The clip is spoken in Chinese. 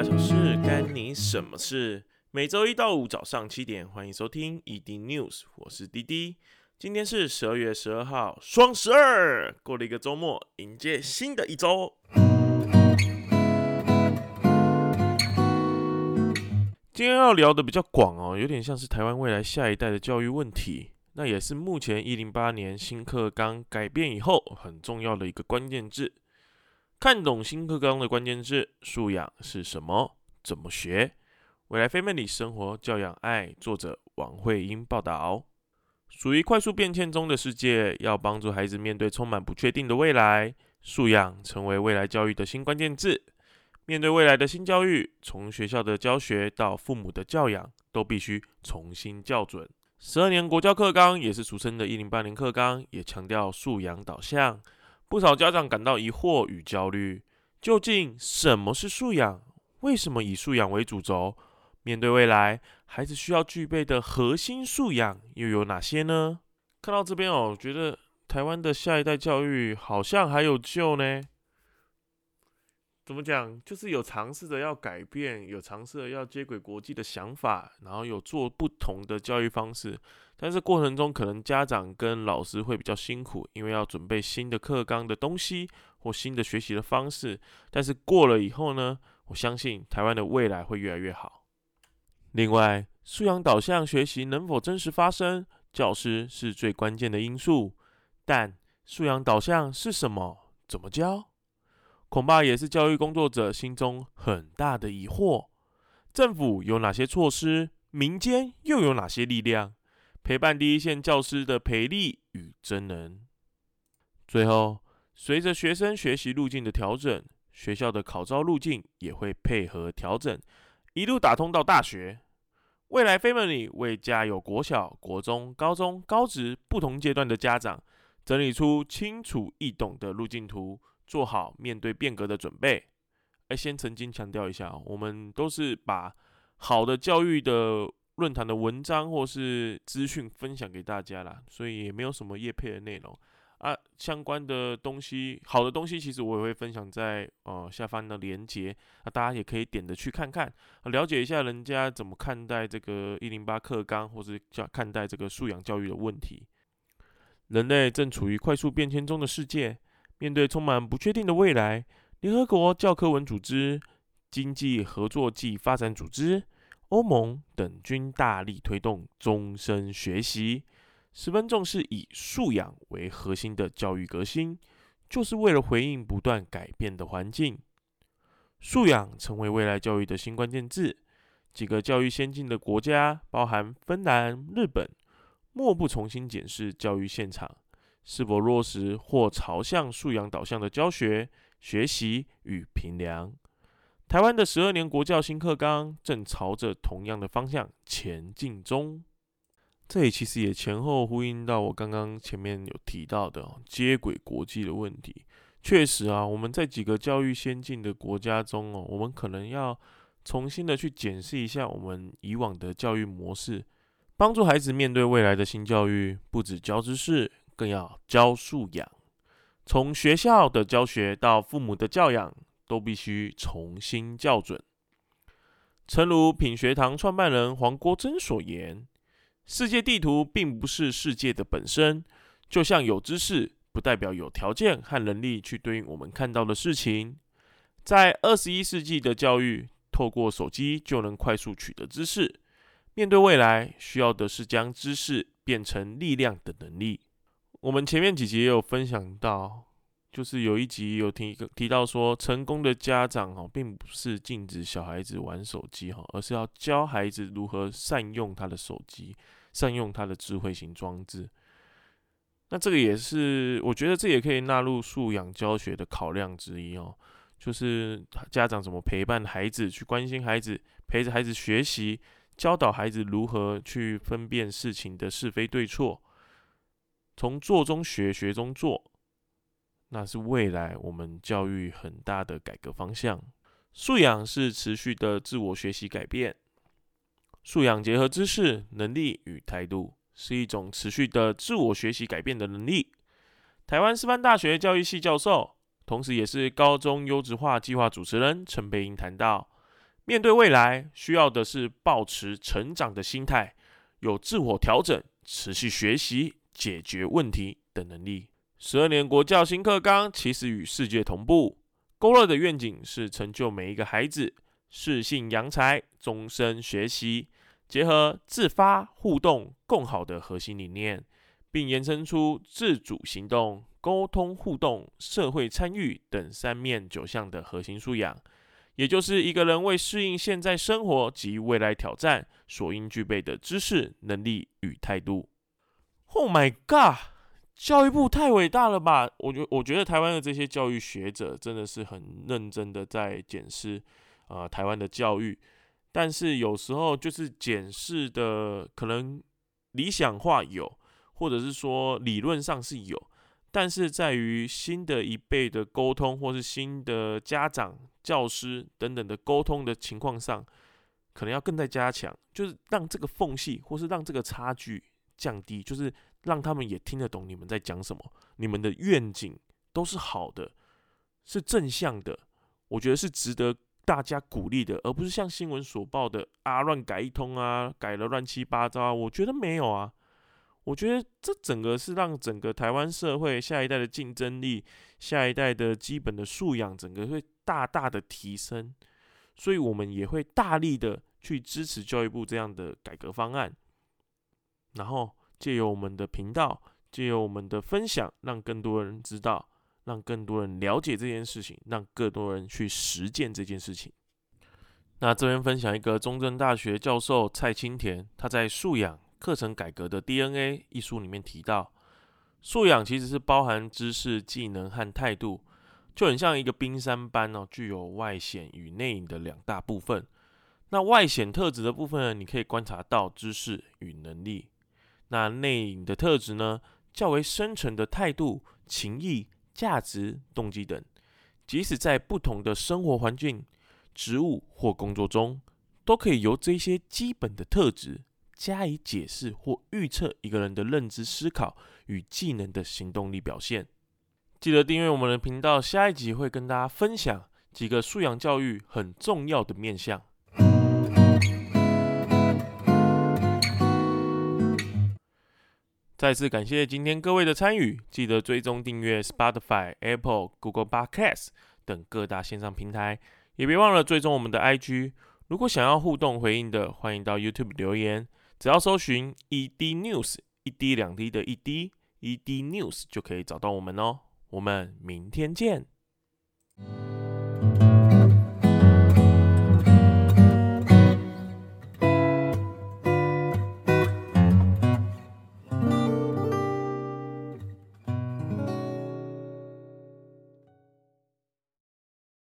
大小事，干你什么事？每周一到五早上七点，欢迎收听 ED News，我是滴滴。今天是十二月十二号，双十二，过了一个周末，迎接新的一周。今天要聊的比较广哦，有点像是台湾未来下一代的教育问题，那也是目前一零八年新课纲改变以后很重要的一个关键字。看懂新课纲的关键字，素养是什么？怎么学？未来 Family 生活教养爱，作者王慧英报道。属于快速变迁中的世界，要帮助孩子面对充满不确定的未来，素养成为未来教育的新关键字。面对未来的新教育，从学校的教学到父母的教养，都必须重新校准。十二年国教课纲也是俗称的“一零八零课纲”，也强调素养导向。不少家长感到疑惑与焦虑，究竟什么是素养？为什么以素养为主轴？面对未来，孩子需要具备的核心素养又有哪些呢？看到这边哦，觉得台湾的下一代教育好像还有救呢。怎么讲？就是有尝试着要改变，有尝试着要接轨国际的想法，然后有做不同的教育方式。但是过程中，可能家长跟老师会比较辛苦，因为要准备新的课纲的东西或新的学习的方式。但是过了以后呢，我相信台湾的未来会越来越好。另外，素养导向学习能否真实发生，教师是最关键的因素。但素养导向是什么？怎么教？恐怕也是教育工作者心中很大的疑惑。政府有哪些措施？民间又有哪些力量？陪伴第一线教师的培力与真能。最后，随着学生学习路径的调整，学校的考招路径也会配合调整，一路打通到大学。未来 Family 为家有国小、国中、高中、高职不同阶段的家长，整理出清楚易懂的路径图，做好面对变革的准备。哎，先曾经强调一下，我们都是把好的教育的。论坛的文章或是资讯分享给大家啦，所以也没有什么业配的内容啊。相关的东西，好的东西，其实我也会分享在呃下方的链接，那大家也可以点着去看看，了解一下人家怎么看待这个一零八课纲，或是叫看待这个素养教育的问题。人类正处于快速变迁中的世界，面对充满不确定的未来，联合国教科文组织、经济合作暨发展组织。欧盟等均大力推动终身学习，十分重视以素养为核心的教育革新，就是为了回应不断改变的环境。素养成为未来教育的新关键字。几个教育先进的国家，包含芬兰、日本，莫不重新检视教育现场是否落实或朝向素养导向的教学、学习与评量。台湾的十二年国教新课纲正朝着同样的方向前进中，这里其实也前后呼应到我刚刚前面有提到的接轨国际的问题。确实啊，我们在几个教育先进的国家中哦，我们可能要重新的去检视一下我们以往的教育模式，帮助孩子面对未来的新教育，不止教知识，更要教素养。从学校的教学到父母的教养。都必须重新校准。诚如品学堂创办人黄国珍所言：“世界地图并不是世界的本身，就像有知识不代表有条件和能力去对应我们看到的事情。在二十一世纪的教育，透过手机就能快速取得知识。面对未来，需要的是将知识变成力量的能力。”我们前面几集也有分享到。就是有一集有提提到说，成功的家长哦，并不是禁止小孩子玩手机哈，而是要教孩子如何善用他的手机，善用他的智慧型装置。那这个也是，我觉得这也可以纳入素养教学的考量之一哦。就是家长怎么陪伴孩子，去关心孩子，陪着孩子学习，教导孩子如何去分辨事情的是非对错，从做中学，学中做。那是未来我们教育很大的改革方向。素养是持续的自我学习改变，素养结合知识、能力与态度，是一种持续的自我学习改变的能力。台湾师范大学教育系教授，同时也是高中优质化计划主持人陈培英谈到，面对未来，需要的是保持成长的心态，有自我调整、持续学习、解决问题的能力。十二年国教新课纲其实与世界同步，勾勒的愿景是成就每一个孩子适性扬才、终身学习，结合自发、互动、共好的核心理念，并延伸出自主行动。沟通互动、社会参与等三面九项的核心素养，也就是一个人为适应现在生活及未来挑战所应具备的知识、能力与态度。Oh my god！教育部太伟大了吧？我觉我觉得台湾的这些教育学者真的是很认真的在检视啊台湾的教育，但是有时候就是检视的可能理想化有，或者是说理论上是有。但是在于新的一辈的沟通，或是新的家长、教师等等的沟通的情况上，可能要更在加强，就是让这个缝隙，或是让这个差距降低，就是让他们也听得懂你们在讲什么，你们的愿景都是好的，是正向的，我觉得是值得大家鼓励的，而不是像新闻所报的啊乱改一通啊，改了乱七八糟啊，我觉得没有啊。我觉得这整个是让整个台湾社会下一代的竞争力、下一代的基本的素养，整个会大大的提升，所以我们也会大力的去支持教育部这样的改革方案，然后借由我们的频道，借由我们的分享，让更多人知道，让更多人了解这件事情，让更多人去实践这件事情。那这边分享一个中正大学教授蔡清田，他在素养。课程改革的 DNA 一书里面提到，素养其实是包含知识、技能和态度，就很像一个冰山般哦，具有外显与内隐的两大部分。那外显特质的部分呢，你可以观察到知识与能力；那内隐的特质呢，较为深层的态度、情谊、价值、动机等。即使在不同的生活环境、职务或工作中，都可以由这些基本的特质。加以解释或预测一个人的认知、思考与技能的行动力表现。记得订阅我们的频道，下一集会跟大家分享几个素养教育很重要的面向。再次感谢今天各位的参与，记得追踪订阅 Spotify、Apple、Google Podcast 等各大线上平台，也别忘了追踪我们的 IG。如果想要互动回应的，欢迎到 YouTube 留言。只要搜寻 ED News 一滴两滴的一滴 ED News 就可以找到我们哦。我们明天见。